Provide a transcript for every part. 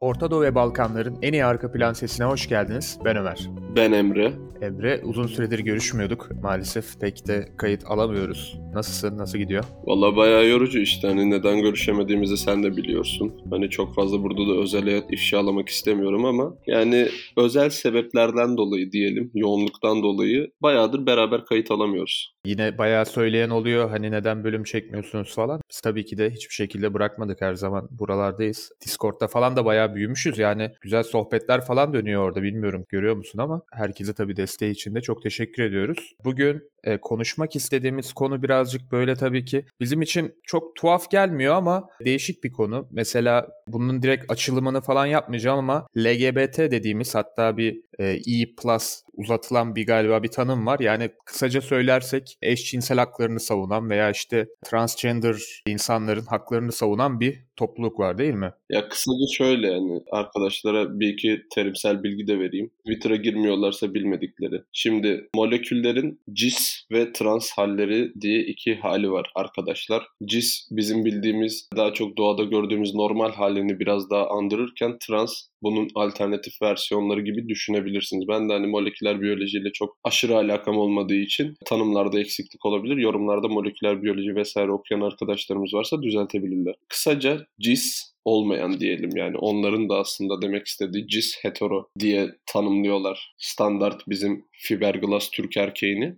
Orta Doğu ve Balkanların en iyi arka plan sesine hoş geldiniz. Ben Ömer. Ben Emre. Emre, uzun süredir görüşmüyorduk. Maalesef pek de kayıt alamıyoruz. Nasılsın, nasıl gidiyor? Valla bayağı yorucu işte. Hani neden görüşemediğimizi sen de biliyorsun. Hani çok fazla burada da özel hayat ifşalamak istemiyorum ama yani özel sebeplerden dolayı diyelim, yoğunluktan dolayı bayağıdır beraber kayıt alamıyoruz. Yine bayağı söyleyen oluyor hani neden bölüm çekmiyorsunuz falan. Biz tabii ki de hiçbir şekilde bırakmadık her zaman buralardayız. Discord'da falan da bayağı büyümüşüz yani güzel sohbetler falan dönüyor orada bilmiyorum görüyor musun ama herkese tabii desteği için de çok teşekkür ediyoruz. Bugün e, konuşmak istediğimiz konu birazcık böyle tabii ki bizim için çok tuhaf gelmiyor ama değişik bir konu. Mesela bunun direkt açılımını falan yapmayacağım ama LGBT dediğimiz hatta bir e, E plus uzatılan bir galiba bir tanım var. Yani kısaca söylersek eşcinsel haklarını savunan veya işte transgender insanların haklarını savunan bir topluluk var değil mi? Ya kısaca şöyle yani arkadaşlara bir iki terimsel bilgi de vereyim. Twitter'a girmiyorlarsa bilmedikleri. Şimdi moleküllerin cis ve trans halleri diye iki hali var arkadaşlar. Cis bizim bildiğimiz daha çok doğada gördüğümüz normal halini biraz daha andırırken trans bunun alternatif versiyonları gibi düşünebilirsiniz. Ben de hani moleküler biyolojiyle çok aşırı alakam olmadığı için tanımlarda eksiklik olabilir. Yorumlarda moleküler biyoloji vesaire okuyan arkadaşlarımız varsa düzeltebilirler. Kısaca cis olmayan diyelim yani onların da aslında demek istediği cis hetero diye tanımlıyorlar. Standart bizim fiberglass Türk erkeğini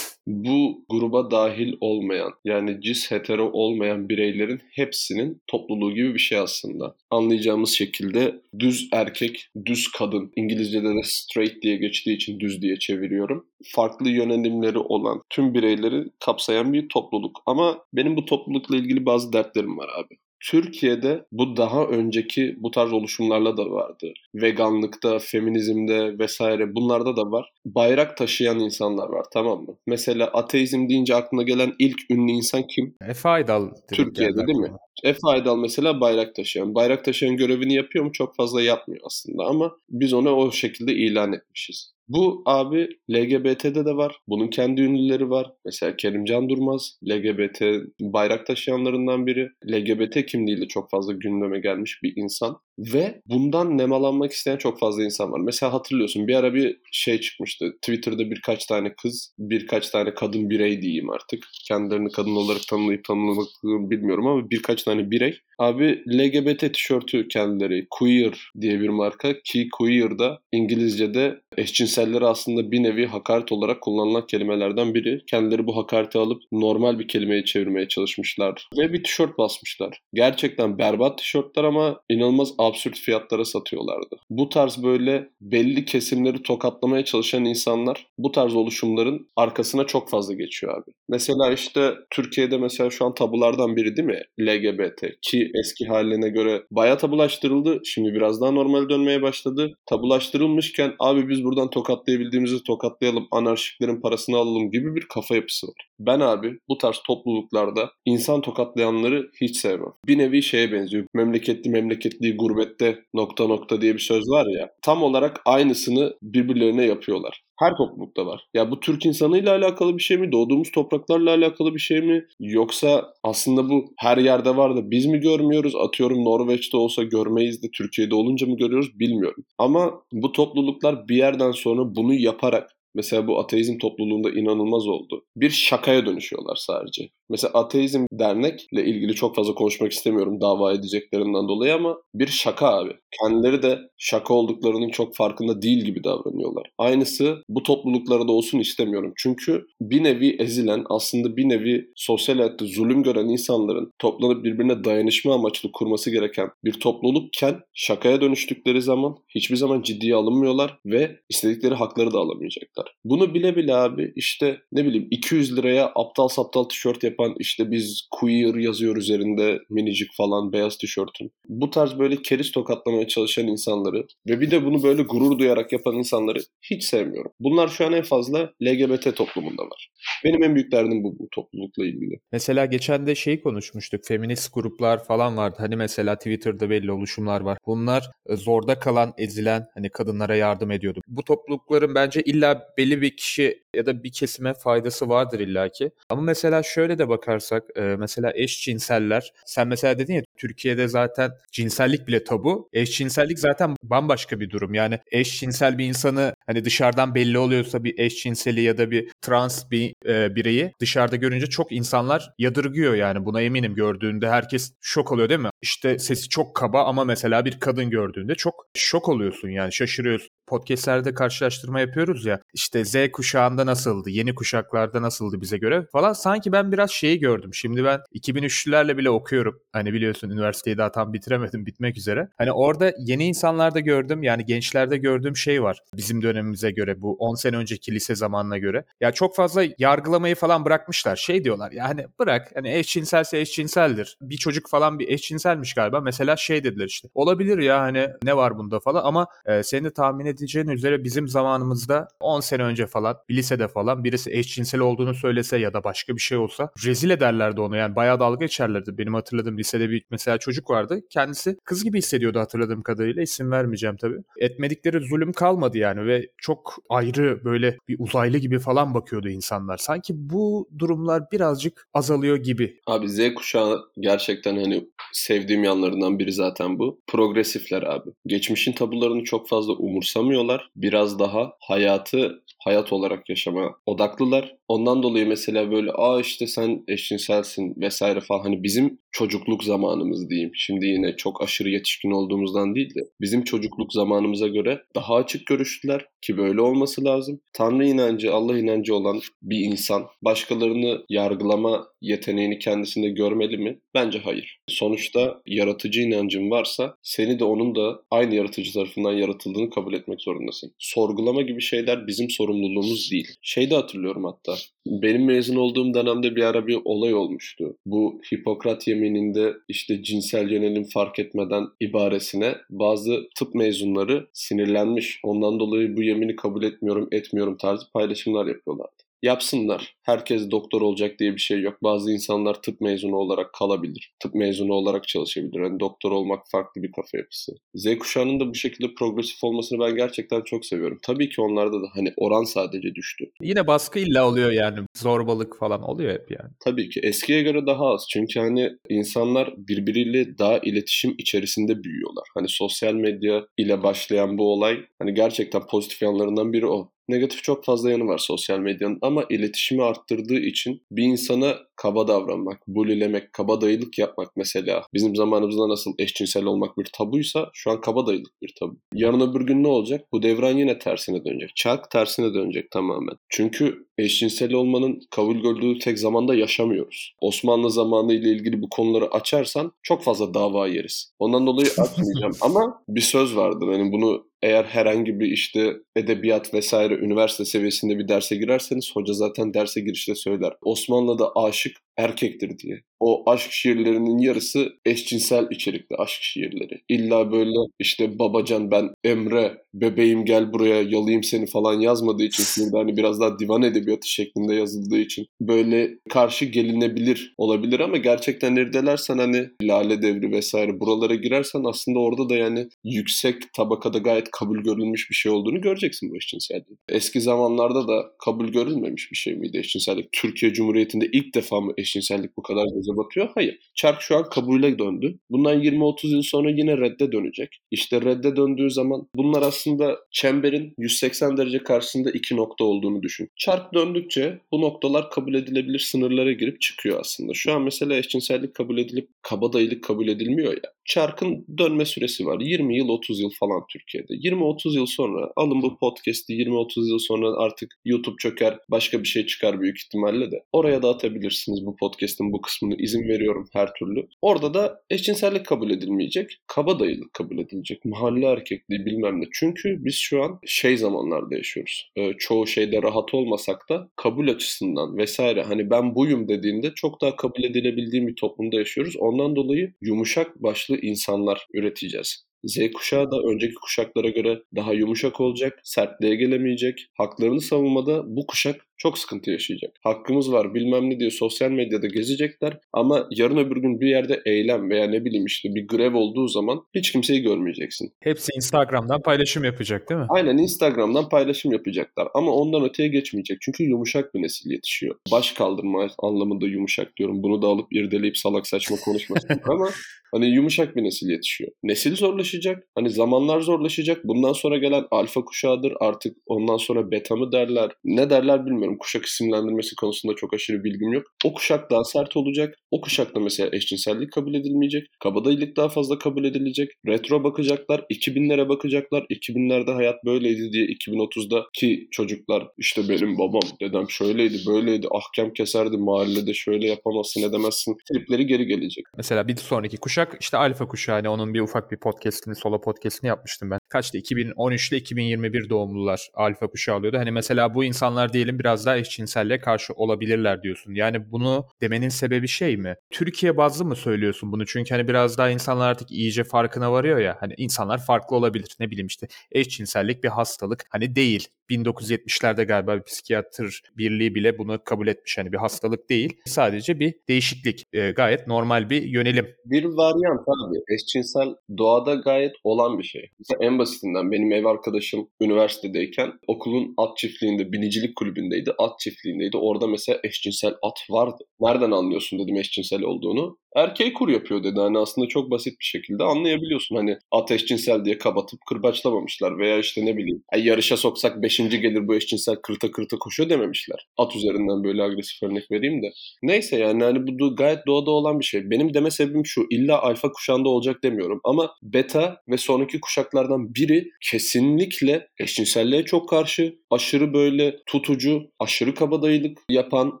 bu gruba dahil olmayan yani cis hetero olmayan bireylerin hepsinin topluluğu gibi bir şey aslında. Anlayacağımız şekilde düz erkek, düz kadın, İngilizce'de de straight diye geçtiği için düz diye çeviriyorum. Farklı yönelimleri olan tüm bireyleri kapsayan bir topluluk. Ama benim bu toplulukla ilgili bazı dertlerim var abi. Türkiye'de bu daha önceki bu tarz oluşumlarla da vardı. Veganlıkta, feminizmde vesaire bunlarda da var. Bayrak taşıyan insanlar var tamam mı? Mesela ateizm deyince aklına gelen ilk ünlü insan kim? Efe Aydal. Türkiye'de değil mi? Efe Aydal mesela bayrak taşıyan. Bayrak taşıyan görevini yapıyor mu? Çok fazla yapmıyor aslında ama biz onu o şekilde ilan etmişiz. Bu abi LGBT'de de var. Bunun kendi ünlüleri var. Mesela Kerimcan Durmaz LGBT bayrak taşıyanlarından biri. LGBT kimliğiyle çok fazla gündeme gelmiş bir insan. Ve bundan nemalanmak isteyen çok fazla insan var. Mesela hatırlıyorsun bir ara bir şey çıkmıştı. Twitter'da birkaç tane kız, birkaç tane kadın birey diyeyim artık. Kendilerini kadın olarak tanımlayıp tanımlamadığını bilmiyorum ama birkaç tane birey. Abi LGBT tişörtü kendileri queer diye bir marka ki queer da İngilizce'de eşcinselleri aslında bir nevi hakaret olarak kullanılan kelimelerden biri. Kendileri bu hakareti alıp normal bir kelimeye çevirmeye çalışmışlar ve bir tişört basmışlar. Gerçekten berbat tişörtler ama inanılmaz absürt fiyatlara satıyorlardı. Bu tarz böyle belli kesimleri tokatlamaya çalışan insanlar bu tarz oluşumların arkasına çok fazla geçiyor abi. Mesela işte Türkiye'de mesela şu an tabulardan biri değil mi? LGBT ki eski haline göre bayağı tabulaştırıldı. Şimdi biraz daha normal dönmeye başladı. Tabulaştırılmışken abi biz buradan tokatlayabildiğimizi tokatlayalım, anarşiklerin parasını alalım gibi bir kafa yapısı var. Ben abi bu tarz topluluklarda insan tokatlayanları hiç sevmem. Bir nevi şeye benziyor. Memleketli memleketli gurbette nokta nokta diye bir söz var ya. Tam olarak aynısını birbirlerine yapıyorlar. Her toplulukta var. Ya bu Türk insanıyla alakalı bir şey mi? Doğduğumuz topraklarla alakalı bir şey mi? Yoksa aslında bu her yerde var da biz mi görmüyoruz? Atıyorum Norveç'te olsa görmeyiz de Türkiye'de olunca mı görüyoruz bilmiyorum. Ama bu topluluklar bir yerden sonra bunu yaparak Mesela bu ateizm topluluğunda inanılmaz oldu. Bir şakaya dönüşüyorlar sadece. Mesela ateizm dernekle ilgili çok fazla konuşmak istemiyorum dava edeceklerinden dolayı ama bir şaka abi. Kendileri de şaka olduklarının çok farkında değil gibi davranıyorlar. Aynısı bu topluluklara da olsun istemiyorum. Çünkü bir nevi ezilen aslında bir nevi sosyal hayatta zulüm gören insanların toplanıp birbirine dayanışma amaçlı kurması gereken bir toplulukken şakaya dönüştükleri zaman hiçbir zaman ciddiye alınmıyorlar ve istedikleri hakları da alamayacaklar. Bunu bile bile abi işte ne bileyim 200 liraya aptal saptal tişört yapan işte biz queer yazıyor üzerinde minicik falan beyaz tişörtün. Bu tarz böyle keriz tokatlamaya çalışan insanları ve bir de bunu böyle gurur duyarak yapan insanları hiç sevmiyorum. Bunlar şu an en fazla LGBT toplumunda var. Benim en büyük derdim bu, bu toplulukla ilgili. Mesela geçen de şey konuşmuştuk. Feminist gruplar falan vardı. Hani mesela Twitter'da belli oluşumlar var. Bunlar zorda kalan, ezilen hani kadınlara yardım ediyordu. Bu toplulukların bence illa belli bir kişi ya da bir kesime faydası vardır illaki. Ama mesela şöyle de bakarsak e, mesela eşcinseller sen mesela dedin ya Türkiye'de zaten cinsellik bile tabu. Eşcinsellik zaten bambaşka bir durum. Yani eşcinsel bir insanı hani dışarıdan belli oluyorsa bir eşcinseli ya da bir trans bir e, bireyi dışarıda görünce çok insanlar yadırgıyor yani buna eminim gördüğünde herkes şok oluyor değil mi? İşte sesi çok kaba ama mesela bir kadın gördüğünde çok şok oluyorsun yani şaşırıyorsun podcastlerde karşılaştırma yapıyoruz ya. İşte Z kuşağında nasıldı, yeni kuşaklarda nasıldı bize göre falan. Sanki ben biraz şeyi gördüm. Şimdi ben 2003'lülerle bile okuyorum. Hani biliyorsun üniversiteyi daha tam bitiremedim, bitmek üzere. Hani orada yeni insanlarda gördüm yani gençlerde gördüğüm şey var. Bizim dönemimize göre bu 10 sene önceki lise zamanına göre. Ya çok fazla yargılamayı falan bırakmışlar. Şey diyorlar yani bırak hani eşcinselse eşcinseldir. Bir çocuk falan bir eşcinselmiş galiba. Mesela şey dediler işte. Olabilir ya hani ne var bunda falan ama e, senin de tahmin edeceğin üzere bizim zamanımızda 10 sene önce falan bir lisede falan birisi eşcinsel olduğunu söylese ya da başka bir şey olsa rezil ederlerdi onu yani bayağı dalga geçerlerdi. Benim hatırladığım lisede bir mesela çocuk vardı. Kendisi kız gibi hissediyordu hatırladığım kadarıyla. isim vermeyeceğim tabii. Etmedikleri zulüm kalmadı yani ve çok ayrı böyle bir uzaylı gibi falan bakıyordu insanlar. Sanki bu durumlar birazcık azalıyor gibi. Abi Z kuşağı gerçekten hani sevdiğim yanlarından biri zaten bu. Progresifler abi. Geçmişin tabularını çok fazla umursamıyorlar. Biraz daha hayatı hayat olarak yaşama odaklılar. Ondan dolayı mesela böyle aa işte sen eşcinselsin vesaire falan hani bizim çocukluk zamanımız diyeyim. Şimdi yine çok aşırı yetişkin olduğumuzdan değil de bizim çocukluk zamanımıza göre daha açık görüştüler ki böyle olması lazım. Tanrı inancı, Allah inancı olan bir insan başkalarını yargılama yeteneğini kendisinde görmeli mi? Bence hayır. Sonuçta yaratıcı inancın varsa seni de onun da aynı yaratıcı tarafından yaratıldığını kabul etmek zorundasın. Sorgulama gibi şeyler bizim sorumluluğumuz değil. Şey de hatırlıyorum hatta. Benim mezun olduğum dönemde bir ara bir olay olmuştu. Bu Hipokrat yemininde işte cinsel yönelim fark etmeden ibaresine bazı tıp mezunları sinirlenmiş. Ondan dolayı bu yemini kabul etmiyorum, etmiyorum tarzı paylaşımlar yapıyorlardı yapsınlar. Herkes doktor olacak diye bir şey yok. Bazı insanlar tıp mezunu olarak kalabilir. Tıp mezunu olarak çalışabilir. Yani doktor olmak farklı bir kafa yapısı. Z kuşağının da bu şekilde progresif olmasını ben gerçekten çok seviyorum. Tabii ki onlarda da hani oran sadece düştü. Yine baskı illa oluyor yani. Zorbalık falan oluyor hep yani. Tabii ki eskiye göre daha az. Çünkü hani insanlar birbiriyle daha iletişim içerisinde büyüyorlar. Hani sosyal medya ile başlayan bu olay hani gerçekten pozitif yanlarından biri o. Negatif çok fazla yanı var sosyal medyanın ama iletişimi arttırdığı için bir insana kaba davranmak, bulilemek, kabadayılık yapmak mesela bizim zamanımızda nasıl eşcinsel olmak bir tabuysa şu an kabadayılık bir tabu. Yarın öbür gün ne olacak? Bu devran yine tersine dönecek. Çark tersine dönecek tamamen. Çünkü eşcinsel olmanın kabul gördüğü tek zamanda yaşamıyoruz. Osmanlı zamanı ile ilgili bu konuları açarsan çok fazla dava yeriz. Ondan dolayı açmayacağım ama bir söz vardı benim bunu eğer herhangi bir işte edebiyat vesaire üniversite seviyesinde bir derse girerseniz hoca zaten derse girişte söyler. Osmanlı'da aşık erkektir diye. O aşk şiirlerinin yarısı eşcinsel içerikli aşk şiirleri. İlla böyle işte babacan ben Emre bebeğim gel buraya yalayayım seni falan yazmadığı için şiirde hani biraz daha divan edebiyatı şeklinde yazıldığı için böyle karşı gelinebilir olabilir ama gerçekten irdelersen hani Lale Devri vesaire buralara girersen aslında orada da yani yüksek tabakada gayet kabul görülmüş bir şey olduğunu göreceksin bu eşcinselliği. Eski zamanlarda da kabul görülmemiş bir şey miydi eşcinsellik? Türkiye Cumhuriyeti'nde ilk defa mı eşcinsellik bu kadar göze batıyor? Hayır. Çark şu an kabule döndü. Bundan 20-30 yıl sonra yine redde dönecek. İşte redde döndüğü zaman bunlar aslında çemberin 180 derece karşısında iki nokta olduğunu düşün. Çark döndükçe bu noktalar kabul edilebilir sınırlara girip çıkıyor aslında. Şu an mesela eşcinsellik kabul edilip kabadayılık kabul edilmiyor ya. Çarkın dönme süresi var. 20 yıl 30 yıl falan Türkiye'de. 20-30 yıl sonra alın bu podcast'i 20-30 yıl sonra artık YouTube çöker başka bir şey çıkar büyük ihtimalle de. Oraya da atabilirsiniz bu podcast'in bu kısmını izin veriyorum her türlü. Orada da eşcinsellik kabul edilmeyecek. Kabadayılık kabul edilecek. Mahalle erkekliği bilmem ne. Çünkü biz şu an şey zamanlarda yaşıyoruz. Ee, çoğu şeyde rahat olmasak da kabul açısından vesaire hani ben buyum dediğinde çok daha kabul edilebildiğim bir toplumda yaşıyoruz. Ondan dolayı yumuşak başlı insanlar üreteceğiz. Z kuşağı da önceki kuşaklara göre daha yumuşak olacak, sertliğe gelemeyecek. Haklarını savunmada bu kuşak çok sıkıntı yaşayacak. Hakkımız var bilmem ne diye sosyal medyada gezecekler ama yarın öbür gün bir yerde eylem veya ne bileyim işte bir grev olduğu zaman hiç kimseyi görmeyeceksin. Hepsi Instagram'dan paylaşım yapacak değil mi? Aynen Instagram'dan paylaşım yapacaklar ama ondan öteye geçmeyecek. Çünkü yumuşak bir nesil yetişiyor. Baş kaldırma anlamında yumuşak diyorum. Bunu da alıp irdeleyip salak saçma konuşmasın ama hani yumuşak bir nesil yetişiyor. Nesil zorlaşacak. Hani zamanlar zorlaşacak. Bundan sonra gelen alfa kuşağıdır. Artık ondan sonra beta mı derler? Ne derler bilmiyorum. Kuşak isimlendirmesi konusunda çok aşırı bilgim yok. O kuşak daha sert olacak. O kuşakta mesela eşcinsellik kabul edilmeyecek. Kabadayılık daha fazla kabul edilecek. Retro bakacaklar. 2000'lere bakacaklar. 2000'lerde hayat böyleydi diye 2030'daki çocuklar işte benim babam, dedem şöyleydi, böyleydi, ahkam keserdi, mahallede şöyle yapamazsın, edemezsin. Tripleri geri gelecek. Mesela bir sonraki kuşak işte alfa kuşağı. Hani onun bir ufak bir podcastini, solo podcastini yapmıştım ben. Kaçtı? 2013 ile 2021 doğumlular alfa kuşağı alıyordu. Hani mesela bu insanlar diyelim biraz daha eşcinselliğe karşı olabilirler diyorsun. Yani bunu demenin sebebi şey mi? Türkiye bazlı mı söylüyorsun bunu? Çünkü hani biraz daha insanlar artık iyice farkına varıyor ya. Hani insanlar farklı olabilir. Ne bileyim işte eşcinsellik bir hastalık. Hani değil. 1970'lerde galiba bir psikiyatr birliği bile bunu kabul etmiş. Hani bir hastalık değil. Sadece bir değişiklik. E, gayet normal bir yönelim. Bir varyant abi. Eşcinsel doğada gayet olan bir şey. Mesela en basitinden benim ev arkadaşım üniversitedeyken okulun at çiftliğinde, binicilik kulübündeydi. At çiftliğindeydi. Orada mesela eşcinsel at vardı. Nereden anlıyorsun dedim eşcinsel olduğunu. Erkeği kur yapıyor dedi. Hani aslında çok basit bir şekilde anlayabiliyorsun. Hani at eşcinsel diye kabatıp kırbaçlamamışlar. Veya işte ne bileyim yarışa soksak 5 beşinci gelir bu eşcinsel kırta kırta koşuyor dememişler. At üzerinden böyle agresif örnek vereyim de. Neyse yani hani bu gayet doğada olan bir şey. Benim deme sebebim şu. illa alfa kuşağında olacak demiyorum. Ama beta ve sonraki kuşaklardan biri kesinlikle eşcinselliğe çok karşı. Aşırı böyle tutucu, aşırı kabadayılık yapan,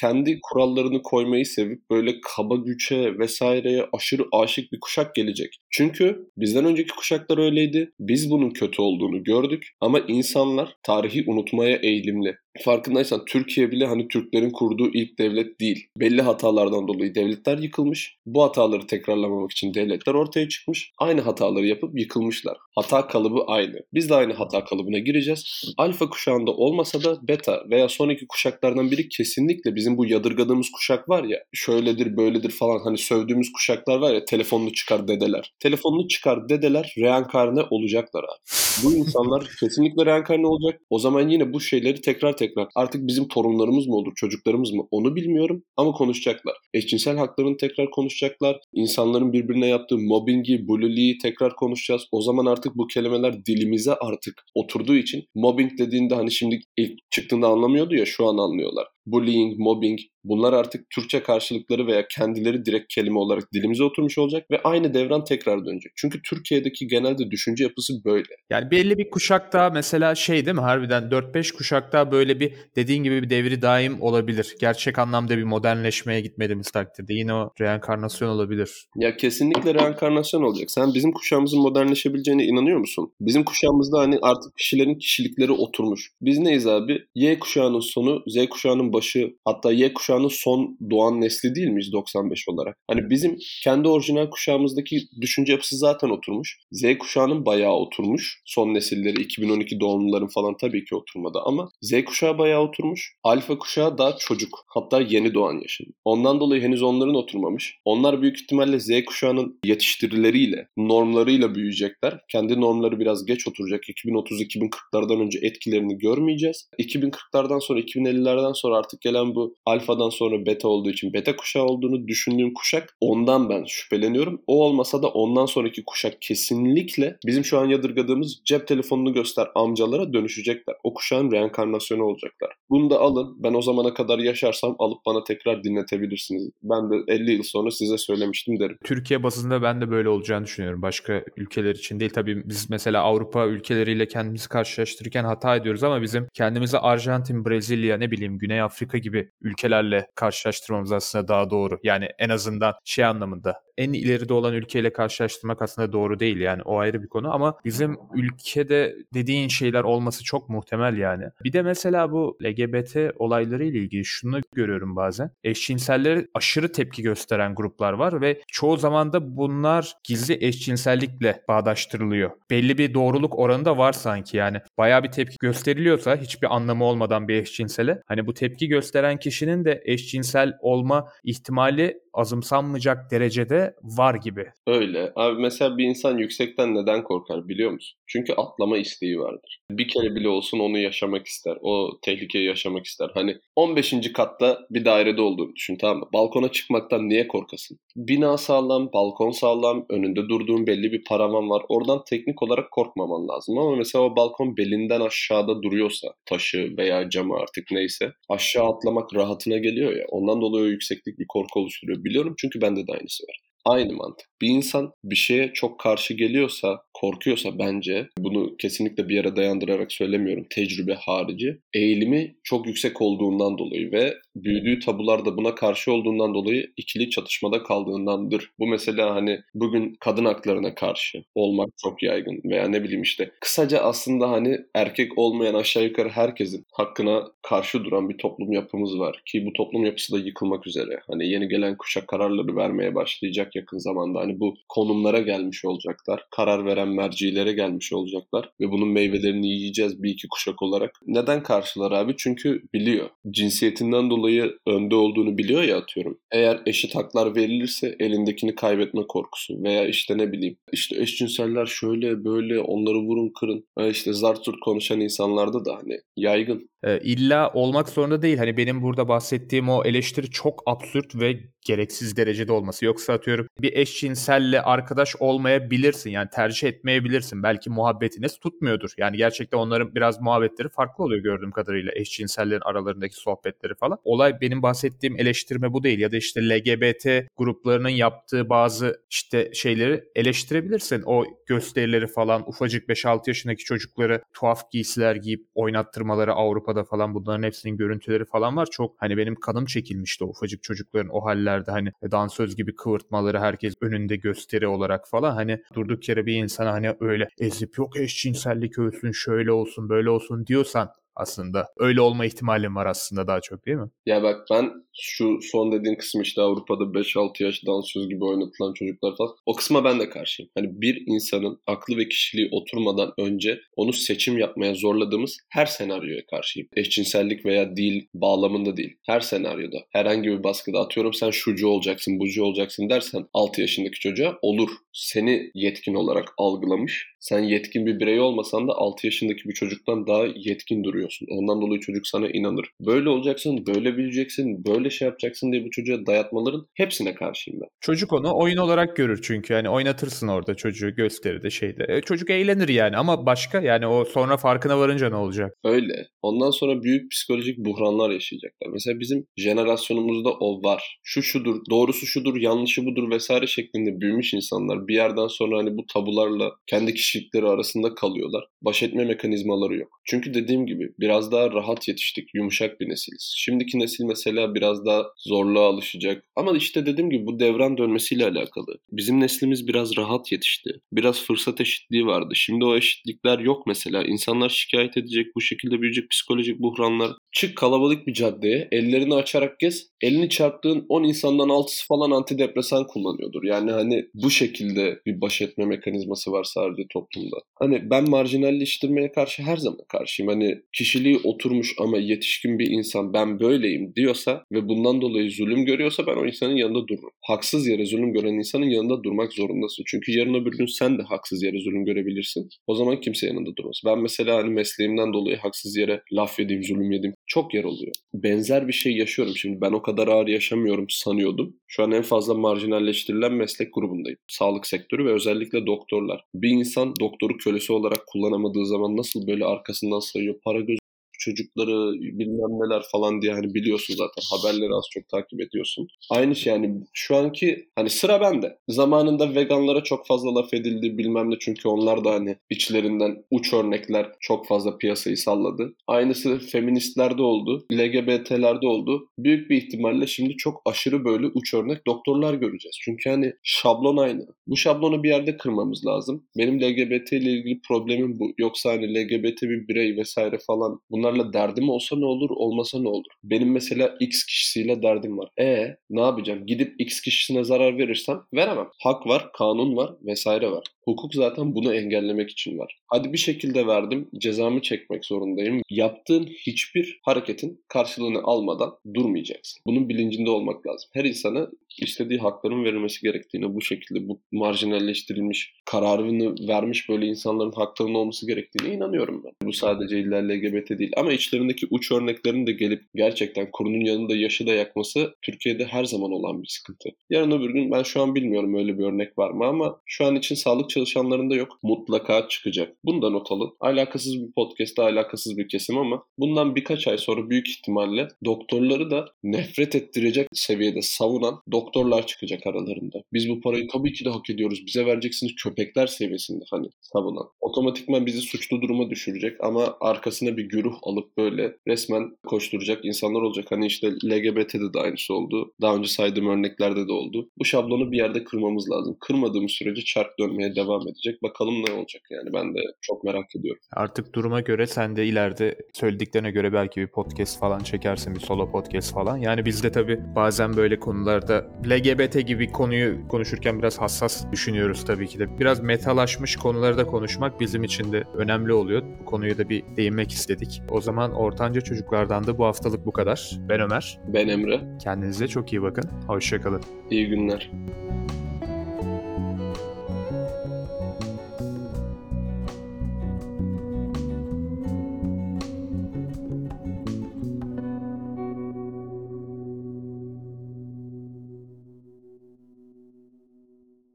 kendi kurallarını koymayı sevip böyle kaba güçe vesaireye aşırı aşık bir kuşak gelecek. Çünkü bizden önceki kuşaklar öyleydi. Biz bunun kötü olduğunu gördük. Ama insanlar tarih tarihi unutmaya eğilimli. Farkındaysan Türkiye bile hani Türklerin kurduğu ilk devlet değil. Belli hatalardan dolayı devletler yıkılmış. Bu hataları tekrarlamamak için devletler ortaya çıkmış. Aynı hataları yapıp yıkılmışlar. Hata kalıbı aynı. Biz de aynı hata kalıbına gireceğiz. Alfa kuşağında olmasa da beta veya sonraki kuşaklardan biri kesinlikle bizim bu yadırgadığımız kuşak var ya şöyledir böyledir falan hani sövdüğümüz kuşaklar var ya telefonunu çıkar dedeler. Telefonunu çıkar dedeler reenkarne olacaklar abi. Bu insanlar kesinlikle reenkarne olacak. O zaman yine bu şeyleri tekrar tekrar artık bizim torunlarımız mı olur, çocuklarımız mı onu bilmiyorum ama konuşacaklar. Eşcinsel haklarını tekrar konuşacaklar. İnsanların birbirine yaptığı mobbingi, bully'liği tekrar konuşacağız. O zaman artık bu kelimeler dilimize artık oturduğu için mobbing dediğinde hani şimdi ilk çıktığında anlamıyordu ya şu an anlıyorlar bullying, mobbing bunlar artık Türkçe karşılıkları veya kendileri direkt kelime olarak dilimize oturmuş olacak ve aynı devran tekrar dönecek. Çünkü Türkiye'deki genelde düşünce yapısı böyle. Yani belli bir kuşakta mesela şey değil mi harbiden 4-5 kuşakta böyle bir dediğin gibi bir devri daim olabilir. Gerçek anlamda bir modernleşmeye gitmediğimiz takdirde yine o reenkarnasyon olabilir. Ya kesinlikle reenkarnasyon olacak. Sen bizim kuşağımızın modernleşebileceğine inanıyor musun? Bizim kuşağımızda hani artık kişilerin kişilikleri oturmuş. Biz neyiz abi? Y kuşağının sonu, Z kuşağının başı hatta Y kuşağının son doğan nesli değil miyiz 95 olarak? Hani bizim kendi orijinal kuşağımızdaki düşünce yapısı zaten oturmuş. Z kuşağının bayağı oturmuş. Son nesilleri 2012 doğumluların falan tabii ki oturmadı ama Z kuşağı bayağı oturmuş. Alfa kuşağı daha çocuk. Hatta yeni doğan yaşında. Ondan dolayı henüz onların oturmamış. Onlar büyük ihtimalle Z kuşağının yetiştirileriyle, normlarıyla büyüyecekler. Kendi normları biraz geç oturacak. 2030-2040'lardan önce etkilerini görmeyeceğiz. 2040'lardan sonra 2050'lerden sonra artık gelen bu alfadan sonra beta olduğu için beta kuşağı olduğunu düşündüğüm kuşak ondan ben şüpheleniyorum. O olmasa da ondan sonraki kuşak kesinlikle bizim şu an yadırgadığımız cep telefonunu göster amcalara dönüşecekler. O kuşağın reenkarnasyonu olacaklar. Bunu da alın. Ben o zamana kadar yaşarsam alıp bana tekrar dinletebilirsiniz. Ben de 50 yıl sonra size söylemiştim derim. Türkiye bazında ben de böyle olacağını düşünüyorum. Başka ülkeler için değil. Tabii biz mesela Avrupa ülkeleriyle kendimizi karşılaştırırken hata ediyoruz ama bizim kendimizi Arjantin, Brezilya, ne bileyim Güney Afrika gibi ülkelerle karşılaştırmamız aslında daha doğru. Yani en azından şey anlamında en ileride olan ülkeyle karşılaştırmak aslında doğru değil yani o ayrı bir konu ama bizim ülkede dediğin şeyler olması çok muhtemel yani. Bir de mesela bu LGBT olayları ile ilgili şunu görüyorum bazen. Eşcinsellere aşırı tepki gösteren gruplar var ve çoğu zaman da bunlar gizli eşcinsellikle bağdaştırılıyor. Belli bir doğruluk oranı da var sanki yani. Bayağı bir tepki gösteriliyorsa hiçbir anlamı olmadan bir eşcinsele hani bu tepki gösteren kişinin de eşcinsel olma ihtimali azımsanmayacak derecede var gibi. Öyle. Abi mesela bir insan yüksekten neden korkar biliyor musun? Çünkü atlama isteği vardır. Bir kere bile olsun onu yaşamak ister. O tehlikeyi yaşamak ister. Hani 15. katta bir dairede olduğunu düşün tamam mı? Balkona çıkmaktan niye korkasın? Bina sağlam, balkon sağlam, önünde durduğun belli bir paravan var. Oradan teknik olarak korkmaman lazım. Ama mesela o balkon belinden aşağıda duruyorsa taşı veya camı artık neyse aşağı atlamak rahatına geliyor ya. Ondan dolayı o yükseklik bir korku oluşturuyor. Biliyorum çünkü bende de aynısı var. Aynı mantık. Bir insan bir şeye çok karşı geliyorsa, korkuyorsa bence, bunu kesinlikle bir yere dayandırarak söylemiyorum, tecrübe harici, eğilimi çok yüksek olduğundan dolayı ve büyüdüğü tabular da buna karşı olduğundan dolayı ikili çatışmada kaldığındandır. Bu mesela hani bugün kadın haklarına karşı olmak çok yaygın veya ne bileyim işte kısaca aslında hani erkek olmayan aşağı yukarı herkesin hakkına karşı duran bir toplum yapımız var ki bu toplum yapısı da yıkılmak üzere. Hani yeni gelen kuşak kararları vermeye başlayacak yakın zamanda. Hani bu konumlara gelmiş olacaklar. Karar veren mercilere gelmiş olacaklar ve bunun meyvelerini yiyeceğiz bir iki kuşak olarak. Neden karşılar abi? Çünkü biliyor. Cinsiyetinden dolayı önde olduğunu biliyor ya atıyorum. Eğer eşit haklar verilirse elindekini kaybetme korkusu veya işte ne bileyim işte eşcinseller şöyle böyle onları vurun kırın. İşte zart zurt konuşan insanlarda da hani yaygın. E, illa olmak zorunda değil. Hani benim burada bahsettiğim o eleştiri çok absürt ve gereksiz derecede olması. Yoksa atıyorum bir eşcinselle arkadaş olmayabilirsin. Yani tercih etmeyebilirsin. Belki muhabbetiniz tutmuyordur. Yani gerçekten onların biraz muhabbetleri farklı oluyor gördüğüm kadarıyla. Eşcinsellerin aralarındaki sohbetleri falan. Olay benim bahsettiğim eleştirme bu değil. Ya da işte LGBT gruplarının yaptığı bazı işte şeyleri eleştirebilirsin. O gösterileri falan ufacık 5-6 yaşındaki çocukları tuhaf giysiler giyip oynattırmaları Avrupa'da falan bunların hepsinin görüntüleri falan var. Çok hani benim kanım çekilmişti o ufacık çocukların o hallerde hani dansöz gibi kıvırtmaları herkes önünde gösteri olarak falan hani durduk yere bir insana hani öyle ezip yok eşcinsellik ölsün şöyle olsun böyle olsun diyorsan aslında. Öyle olma ihtimalim var aslında daha çok değil mi? Ya bak ben şu son dediğin kısım işte Avrupa'da 5-6 yaş dansöz gibi oynatılan çocuklar falan. O kısma ben de karşıyım. Hani bir insanın aklı ve kişiliği oturmadan önce onu seçim yapmaya zorladığımız her senaryoya karşıyım. Eşcinsellik veya dil bağlamında değil. Her senaryoda. Herhangi bir baskıda atıyorum sen şucu olacaksın, bucu olacaksın dersen 6 yaşındaki çocuğa olur. Seni yetkin olarak algılamış. Sen yetkin bir birey olmasan da 6 yaşındaki bir çocuktan daha yetkin duruyorsun. Ondan dolayı çocuk sana inanır. Böyle olacaksın, böyle bileceksin, böyle şey yapacaksın diye bu çocuğa dayatmaların hepsine karşıyım ben. Çocuk onu oyun olarak görür çünkü. Yani oynatırsın orada çocuğu gösteride şeyde. E, çocuk eğlenir yani ama başka yani o sonra farkına varınca ne olacak? Öyle. Ondan sonra büyük psikolojik buhranlar yaşayacaklar. Mesela bizim jenerasyonumuzda o var. Şu şudur, doğrusu şudur, yanlışı budur vesaire şeklinde büyümüş insanlar bir yerden sonra hani bu tabularla kendi kişilikleri arasında kalıyorlar. Baş etme mekanizmaları yok. Çünkü dediğim gibi biraz daha rahat yetiştik, yumuşak bir nesiliz. Şimdiki nesil mesela biraz daha zorluğa alışacak. Ama işte dediğim gibi bu devran dönmesiyle alakalı. Bizim neslimiz biraz rahat yetişti. Biraz fırsat eşitliği vardı. Şimdi o eşitlikler yok mesela. İnsanlar şikayet edecek, bu şekilde büyüyecek psikolojik buhranlar. Çık kalabalık bir caddeye, ellerini açarak gez. Elini çarptığın 10 insandan 6'sı falan antidepresan kullanıyordur. Yani hani bu şekilde bir baş etme mekanizması var sadece toplumda. Hani ben marjinalleştirmeye karşı her zaman karşıyım. Hani kişiliği oturmuş ama yetişkin bir insan ben böyleyim diyorsa ve bundan dolayı zulüm görüyorsa ben o insanın yanında dururum. Haksız yere zulüm gören insanın yanında durmak zorundasın. Çünkü yarın öbür gün sen de haksız yere zulüm görebilirsin. O zaman kimse yanında durmaz. Ben mesela hani mesleğimden dolayı haksız yere laf yediğim, zulüm yediğim çok yer oluyor. Benzer bir şey yaşıyorum. Şimdi ben o kadar ağır yaşamıyorum sanıyordum. Şu an en fazla marjinalleştirilen meslek grubundayım. Sağlık sektörü ve özellikle doktorlar. Bir insan doktoru kölesi olarak kullanamadığı zaman nasıl böyle arkasından sayıyor, para göz çocukları bilmem neler falan diye hani biliyorsun zaten haberleri az çok takip ediyorsun. Aynı şey yani şu anki hani sıra bende. Zamanında veganlara çok fazla laf edildi bilmem ne çünkü onlar da hani içlerinden uç örnekler çok fazla piyasayı salladı. Aynısı feministlerde oldu, LGBT'lerde oldu. Büyük bir ihtimalle şimdi çok aşırı böyle uç örnek doktorlar göreceğiz. Çünkü hani şablon aynı. Bu şablonu bir yerde kırmamız lazım. Benim LGBT ile ilgili problemim bu. Yoksa hani LGBT bir birey vesaire falan bunlarla derdim olsa ne olur, olmasa ne olur? Benim mesela X kişisiyle derdim var. E ne yapacağım? Gidip X kişisine zarar verirsem veremem. Hak var, kanun var vesaire var. Hukuk zaten bunu engellemek için var. Hadi bir şekilde verdim, cezamı çekmek zorundayım. Yaptığın hiçbir hareketin karşılığını almadan durmayacaksın. Bunun bilincinde olmak lazım. Her insana istediği hakların verilmesi gerektiğine bu şekilde bu marjinalleştirilmiş kararını vermiş böyle insanların haklarının olması gerektiğine inanıyorum ben. Bu sadece illa LGBT değil ama içlerindeki uç örneklerin de gelip gerçekten kurunun yanında yaşı da yakması Türkiye'de her zaman olan bir sıkıntı. Yarın öbür gün ben şu an bilmiyorum öyle bir örnek var mı ama şu an için sağlık çalışanlarında yok. Mutlaka çıkacak. Bunu da not alın. Alakasız bir podcast'ta alakasız bir kesim ama bundan birkaç ay sonra büyük ihtimalle doktorları da nefret ettirecek seviyede savunan doktorlar çıkacak aralarında. Biz bu parayı tabii ki de hak ediyoruz. Bize vereceksiniz köpekler seviyesinde hani savunan. Otomatikman bizi suçlu duruma düşürecek ama arkasına bir güruh alıp böyle resmen koşturacak insanlar olacak. Hani işte LGBT'de de aynısı oldu. Daha önce saydığım örneklerde de oldu. Bu şablonu bir yerde kırmamız lazım. Kırmadığımız sürece çark dönmeye devam edecek. Bakalım ne olacak yani ben de çok merak ediyorum. Artık duruma göre sen de ileride söylediklerine göre belki bir podcast falan çekersin, bir solo podcast falan. Yani biz de tabii bazen böyle konularda LGBT gibi konuyu konuşurken biraz hassas düşünüyoruz tabii ki de. Biraz metalaşmış konuları da konuşmak bizim için de önemli oluyor. Bu konuyu da bir değinmek istedik. O zaman ortanca çocuklardan da bu haftalık bu kadar. Ben Ömer. Ben Emre. Kendinize çok iyi bakın. Hoşçakalın. İyi günler.